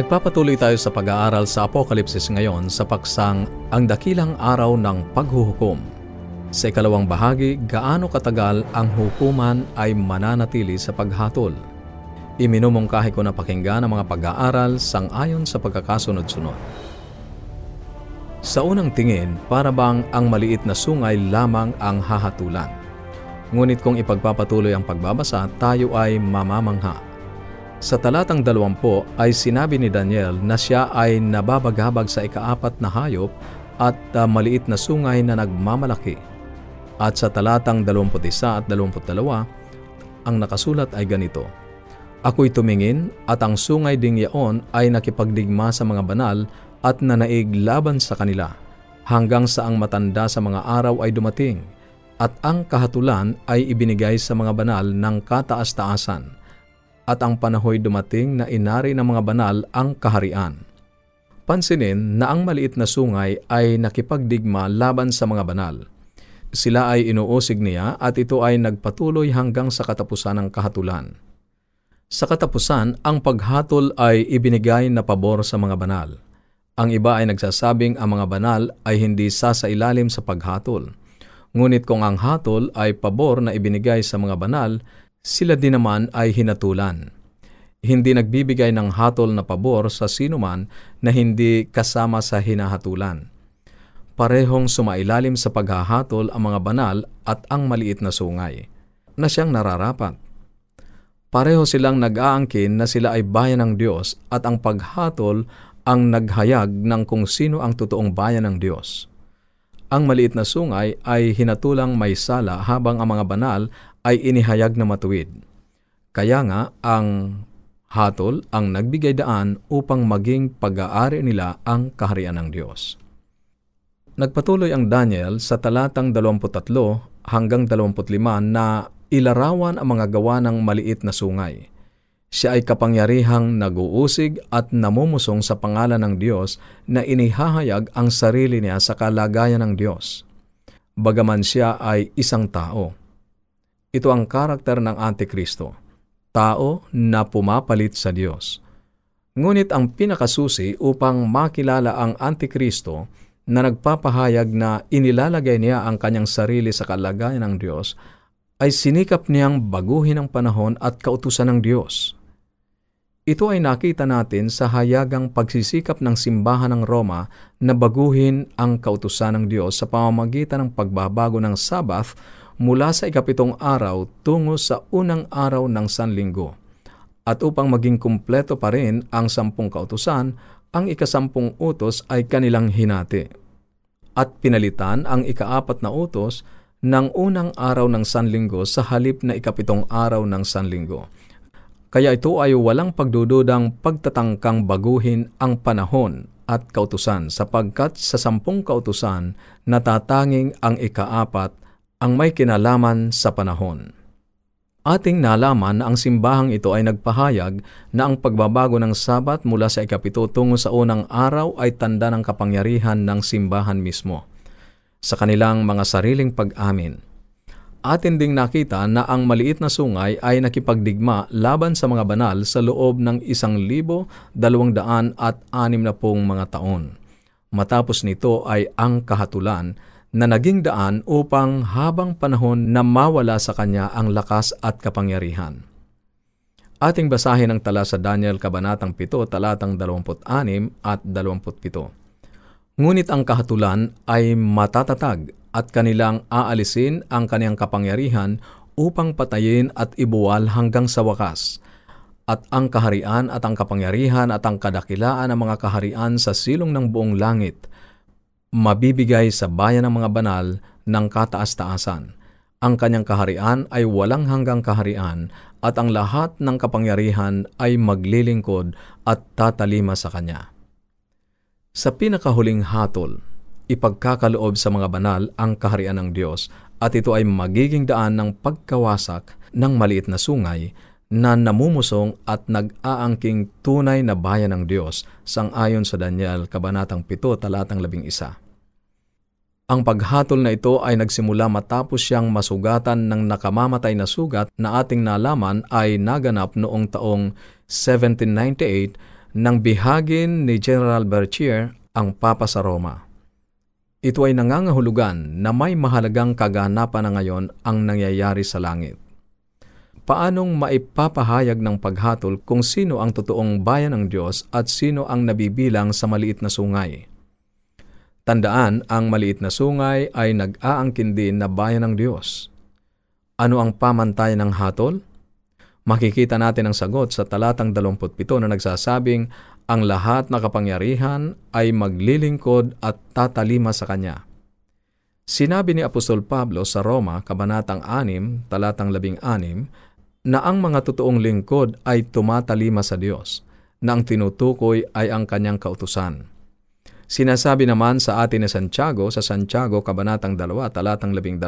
Nagpapatuloy tayo sa pag-aaral sa Apokalipsis ngayon sa paksang Ang Dakilang Araw ng Paghuhukom. Sa ikalawang bahagi, gaano katagal ang hukuman ay mananatili sa paghatol. Iminumungkahi ko na pakinggan ang mga pag-aaral sang-ayon sa pagkakasunod-sunod. Sa unang tingin, para bang ang maliit na sungay lamang ang hahatulan. Ngunit kung ipagpapatuloy ang pagbabasa, tayo ay mamamangha sa talatang dalawampu ay sinabi ni Daniel na siya ay nababagabag sa ikaapat na hayop at uh, maliit na sungay na nagmamalaki. At sa talatang 21 at 22, ang nakasulat ay ganito, Ako'y tumingin at ang sungay ding yaon ay nakipagdigma sa mga banal at nanaig laban sa kanila, hanggang sa ang matanda sa mga araw ay dumating, at ang kahatulan ay ibinigay sa mga banal ng kataas-taasan at ang panahoy dumating na inari ng mga banal ang kaharian. Pansinin na ang maliit na sungay ay nakipagdigma laban sa mga banal. Sila ay inuusig niya at ito ay nagpatuloy hanggang sa katapusan ng kahatulan. Sa katapusan, ang paghatol ay ibinigay na pabor sa mga banal. Ang iba ay nagsasabing ang mga banal ay hindi sasailalim sa paghatol. Ngunit kung ang hatol ay pabor na ibinigay sa mga banal, sila din naman ay hinatulan. Hindi nagbibigay ng hatol na pabor sa sinuman na hindi kasama sa hinahatulan. Parehong sumailalim sa paghahatol ang mga banal at ang maliit na sungay, na siyang nararapat. Pareho silang nag-aangkin na sila ay bayan ng Diyos at ang paghatol ang naghayag ng kung sino ang totoong bayan ng Diyos. Ang maliit na sungay ay hinatulang may sala habang ang mga banal ay inihayag na matuwid. Kaya nga ang hatol ang nagbigay daan upang maging pag-aari nila ang kaharian ng Diyos. Nagpatuloy ang Daniel sa talatang 23 hanggang 25 na ilarawan ang mga gawa ng maliit na sungay. Siya ay kapangyarihang naguusig at namumusong sa pangalan ng Diyos na inihahayag ang sarili niya sa kalagayan ng Diyos. Bagaman siya ay isang tao. Ito ang karakter ng Antikristo, tao na pumapalit sa Diyos. Ngunit ang pinakasusi upang makilala ang Antikristo na nagpapahayag na inilalagay niya ang kanyang sarili sa kalagayan ng Diyos ay sinikap niyang baguhin ang panahon at kautusan ng Diyos. Ito ay nakita natin sa hayagang pagsisikap ng simbahan ng Roma na baguhin ang kautusan ng Diyos sa pamamagitan ng pagbabago ng Sabbath mula sa ikapitong araw tungo sa unang araw ng Sanlinggo. At upang maging kumpleto pa rin ang sampung kautusan, ang ikasampung utos ay kanilang hinati. At pinalitan ang ikaapat na utos ng unang araw ng Sanlinggo sa halip na ikapitong araw ng Sanlinggo. Kaya ito ay walang pagdududang pagtatangkang baguhin ang panahon at kautusan sapagkat sa sampung kautusan natatanging ang ikaapat ang may kinalaman sa panahon. Ating nalaman na ang simbahang ito ay nagpahayag na ang pagbabago ng sabat mula sa ikapito tungo sa unang araw ay tanda ng kapangyarihan ng simbahan mismo sa kanilang mga sariling pag-amin. Atin ding nakita na ang maliit na sungay ay nakipagdigma laban sa mga banal sa loob ng isang libo dalawang daan at anim na pong mga taon. Matapos nito ay ang kahatulan na naging daan upang habang panahon na mawala sa kanya ang lakas at kapangyarihan. Ating basahin ang tala sa Daniel Kabanatang 7, talatang 26 at 27. Ngunit ang kahatulan ay matatatag at kanilang aalisin ang kaniyang kapangyarihan upang patayin at ibuwal hanggang sa wakas. At ang kaharian at ang kapangyarihan at ang kadakilaan ng mga kaharian sa silong ng buong langit mabibigay sa bayan ng mga banal ng kataas-taasan. Ang kanyang kaharian ay walang hanggang kaharian at ang lahat ng kapangyarihan ay maglilingkod at tatalima sa kanya. Sa pinakahuling hatol, ipagkakaloob sa mga banal ang kaharian ng Diyos at ito ay magiging daan ng pagkawasak ng maliit na sungay na namumusong at nag-aangking tunay na bayan ng Diyos sang-ayon sa Daniel Kabanatang 7, talatang 11. Ang paghatol na ito ay nagsimula matapos siyang masugatan ng nakamamatay na sugat na ating nalaman ay naganap noong taong 1798 nang bihagin ni General Berchier ang Papa sa Roma. Ito ay nangangahulugan na may mahalagang kaganapan na ngayon ang nangyayari sa langit. Paanong maipapahayag ng paghatol kung sino ang totoong bayan ng Diyos at sino ang nabibilang sa maliit na sungay? Tandaan, ang maliit na sungay ay nag-aangkin din na bayan ng Diyos. Ano ang pamantayan ng hatol? Makikita natin ang sagot sa talatang 27 na nagsasabing, ang lahat na kapangyarihan ay maglilingkod at tatalima sa Kanya. Sinabi ni Apostol Pablo sa Roma, Kabanatang 6, talatang 16, na ang mga totoong lingkod ay tumatalima sa Diyos, na ang tinutukoy ay ang kanyang kautusan. Sinasabi naman sa atin ni Santiago sa Santiago Kabanatang 2, talatang 12,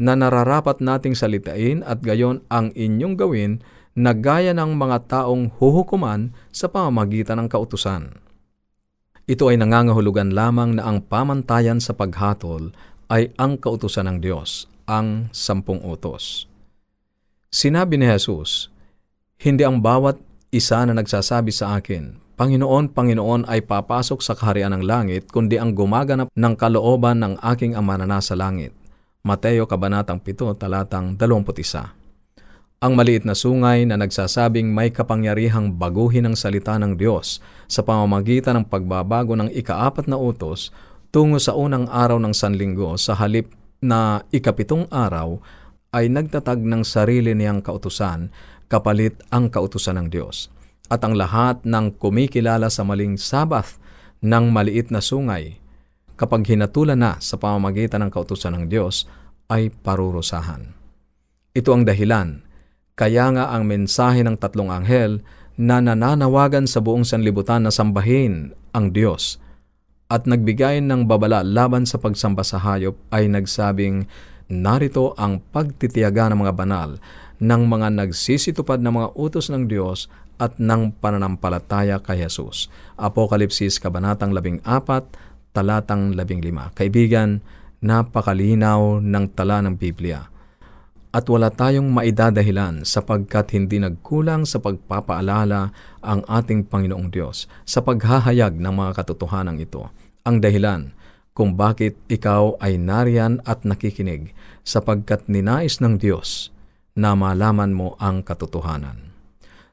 na nararapat nating salitain at gayon ang inyong gawin na gaya ng mga taong huhukuman sa pamamagitan ng kautusan. Ito ay nangangahulugan lamang na ang pamantayan sa paghatol ay ang kautusan ng Diyos, ang sampung utos. Sinabi ni Jesus, Hindi ang bawat isa na nagsasabi sa akin, Panginoon, Panginoon ay papasok sa kaharian ng langit, kundi ang gumaganap ng kalooban ng aking ama na nasa langit. Mateo Kabanatang 7, talatang 21. Ang maliit na sungay na nagsasabing may kapangyarihang baguhin ang salita ng Diyos sa pamamagitan ng pagbabago ng ikaapat na utos tungo sa unang araw ng Sanlinggo sa halip na ikapitong araw ay nagtatag ng sarili niyang kautusan kapalit ang kautusan ng Diyos. At ang lahat ng kumikilala sa maling sabath ng maliit na sungay, kapag hinatulan na sa pamamagitan ng kautusan ng Diyos, ay parurusahan. Ito ang dahilan, kaya nga ang mensahe ng tatlong anghel na nananawagan sa buong sanlibutan na sambahin ang Diyos at nagbigay ng babala laban sa pagsamba sa hayop ay nagsabing, Narito ang pagtitiyaga ng mga banal ng mga nagsisitupad ng mga utos ng Diyos at ng pananampalataya kay Jesus. Apokalipsis Kabanatang 14, talatang 15. Kaibigan, napakalinaw ng tala ng Biblia. At wala tayong maidadahilan sapagkat hindi nagkulang sa pagpapaalala ang ating Panginoong Diyos sa paghahayag ng mga katotohanan ito. Ang dahilan kung bakit ikaw ay nariyan at nakikinig sapagkat ninais ng Diyos na malaman mo ang katotohanan.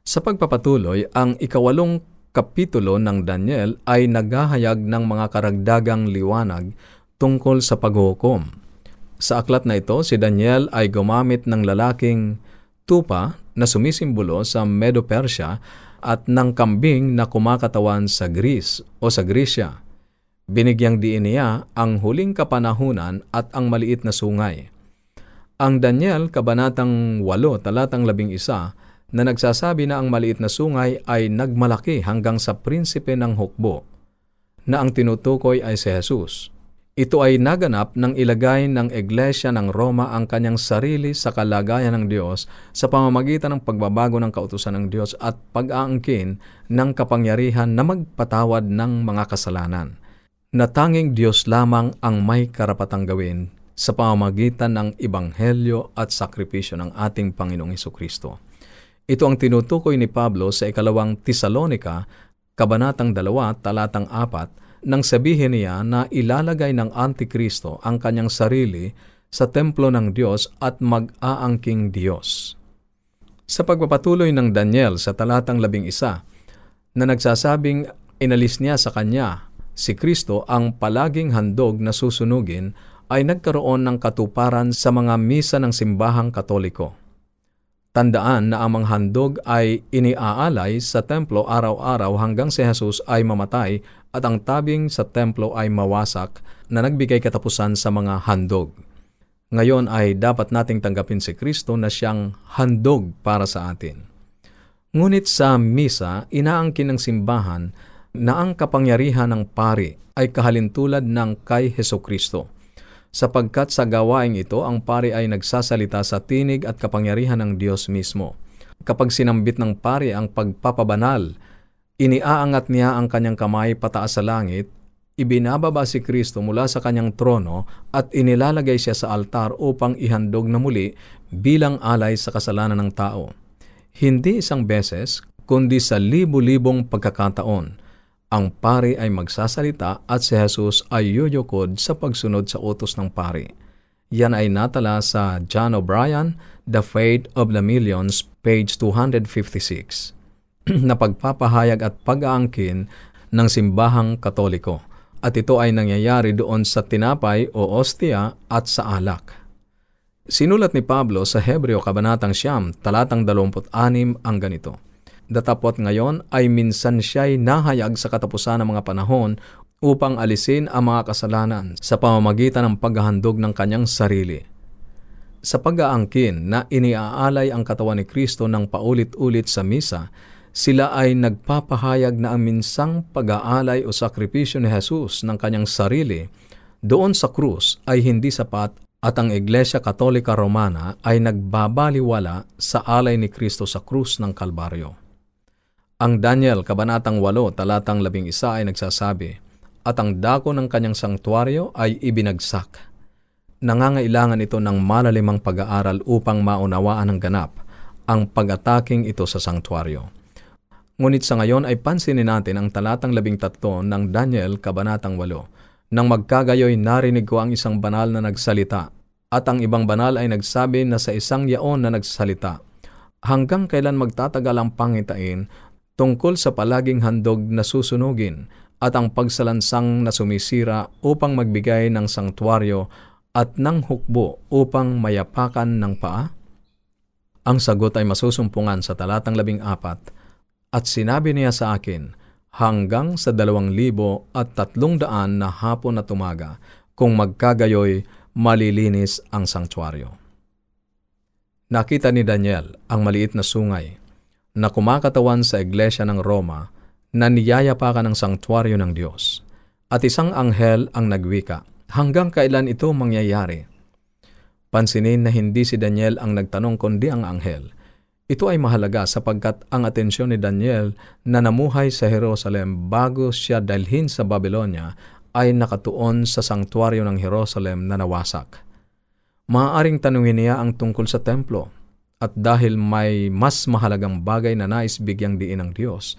Sa pagpapatuloy, ang ikawalong kapitulo ng Daniel ay naghahayag ng mga karagdagang liwanag tungkol sa paghuhukom. Sa aklat na ito, si Daniel ay gumamit ng lalaking tupa na sumisimbolo sa Medo-Persia at ng kambing na kumakatawan sa Greece o sa Grisya. Binigyang diin niya ang huling kapanahunan at ang maliit na sungay. Ang Daniel, Kabanatang 8, Talatang 11, na nagsasabi na ang maliit na sungay ay nagmalaki hanggang sa prinsipe ng hukbo, na ang tinutukoy ay si Jesus. Ito ay naganap nang ilagay ng Iglesia ng Roma ang kanyang sarili sa kalagayan ng Diyos sa pamamagitan ng pagbabago ng kautusan ng Diyos at pag-aangkin ng kapangyarihan na magpatawad ng mga kasalanan na tanging Diyos lamang ang may karapatang gawin sa pamamagitan ng Ibanghelyo at sakripisyo ng ating Panginoong Heso Kristo. Ito ang tinutukoy ni Pablo sa ikalawang Tesalonika, Kabanatang 2, Talatang 4, nang sabihin niya na ilalagay ng Antikristo ang kanyang sarili sa templo ng Diyos at mag-aangking Diyos. Sa pagpapatuloy ng Daniel sa talatang 11, na nagsasabing inalis niya sa kanya si Kristo ang palaging handog na susunugin ay nagkaroon ng katuparan sa mga misa ng simbahang katoliko. Tandaan na ang mga handog ay iniaalay sa templo araw-araw hanggang si Jesus ay mamatay at ang tabing sa templo ay mawasak na nagbigay katapusan sa mga handog. Ngayon ay dapat nating tanggapin si Kristo na siyang handog para sa atin. Ngunit sa misa, inaangkin ng simbahan na ang kapangyarihan ng pari ay kahalintulad ng kay Heso Kristo. Sapagkat sa gawaing ito, ang pari ay nagsasalita sa tinig at kapangyarihan ng Diyos mismo. Kapag sinambit ng pari ang pagpapabanal, iniaangat niya ang kanyang kamay pataas sa langit, ibinababa si Kristo mula sa kanyang trono at inilalagay siya sa altar upang ihandog na muli bilang alay sa kasalanan ng tao. Hindi isang beses, kundi sa libu-libong pagkakataon. Ang pari ay magsasalita at si Jesus ay yuyukod sa pagsunod sa utos ng pari. Yan ay natala sa John O'Brien, The Fate of the Millions, page 256, na pagpapahayag at pag-aangkin ng simbahang katoliko. At ito ay nangyayari doon sa tinapay o ostia at sa alak. Sinulat ni Pablo sa Hebreo Kabanatang Siyam, talatang 26 ang ganito. Datapot ngayon ay minsan siya'y nahayag sa katapusan ng mga panahon upang alisin ang mga kasalanan sa pamamagitan ng paghahandog ng kanyang sarili. Sa pag-aangkin na iniaalay ang katawan ni Kristo ng paulit-ulit sa misa, sila ay nagpapahayag na ang minsang pag-aalay o sakripisyo ni Jesus ng kanyang sarili doon sa krus ay hindi sapat at ang Iglesia Katolika Romana ay nagbabaliwala sa alay ni Kristo sa krus ng Kalbaryo. Ang Daniel, Kabanatang 8, talatang 11 ay nagsasabi, At ang dako ng kanyang sangtuaryo ay ibinagsak. Nangangailangan ito ng malalimang pag-aaral upang maunawaan ng ganap ang pag-ataking ito sa sangtuaryo. Ngunit sa ngayon ay pansinin natin ang talatang 13 ng Daniel, Kabanatang 8, nang magkagayoy narinig ko ang isang banal na nagsalita at ang ibang banal ay nagsabi na sa isang yaon na nagsalita. Hanggang kailan magtatagal ang pangitain tungkol sa palaging handog na susunugin at ang pagsalansang na sumisira upang magbigay ng sangtuaryo at ng hukbo upang mayapakan ng paa? Ang sagot ay masusumpungan sa talatang labing apat at sinabi niya sa akin, hanggang sa dalawang libo at tatlong daan na hapon at umaga, kung magkagayoy, malilinis ang sanktuaryo. Nakita ni Daniel ang maliit na sungay na kumakatawan sa iglesia ng Roma na niyayapakan ng sanktuaryo ng Diyos. At isang anghel ang nagwika, hanggang kailan ito mangyayari? Pansinin na hindi si Daniel ang nagtanong kundi ang anghel. Ito ay mahalaga sapagkat ang atensyon ni Daniel na namuhay sa Jerusalem bago siya dalhin sa Babylonia ay nakatuon sa sangtuaryo ng Jerusalem na nawasak. Maaaring tanungin niya ang tungkol sa templo at dahil may mas mahalagang bagay na nais bigyang diin ng Diyos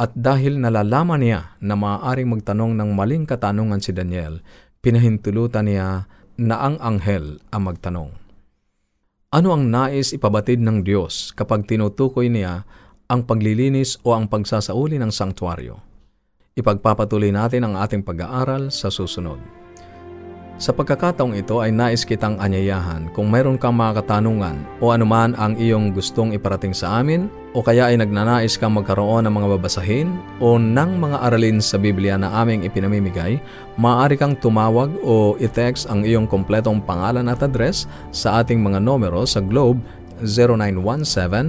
at dahil nalalaman niya na maaaring magtanong ng maling katanungan si Daniel, pinahintulutan niya na ang anghel ang magtanong. Ano ang nais ipabatid ng Diyos kapag tinutukoy niya ang paglilinis o ang pagsasauli ng sanktuaryo? Ipagpapatuloy natin ang ating pag-aaral sa susunod. Sa pagkakataong ito ay nais kitang anyayahan kung mayroon kang mga katanungan o anuman ang iyong gustong iparating sa amin o kaya ay nagnanais kang magkaroon ng mga babasahin o ng mga aralin sa Biblia na aming ipinamimigay, maaari kang tumawag o i-text ang iyong kompletong pangalan at address sa ating mga numero sa Globe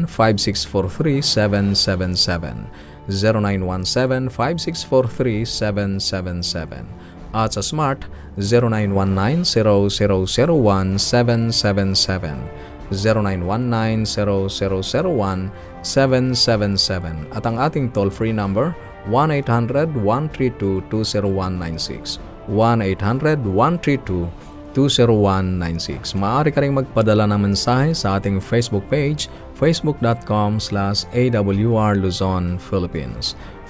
0917-5643-777, 0917-5643-777, at sa Smart 0919-0001-777, 0919-0001-777 at ang ating toll-free number 1-800-132-20196 1-800-132-20196 Maaari ka rin magpadala ng mensahe sa ating Facebook page facebook.com slash awr Luzon, Philippines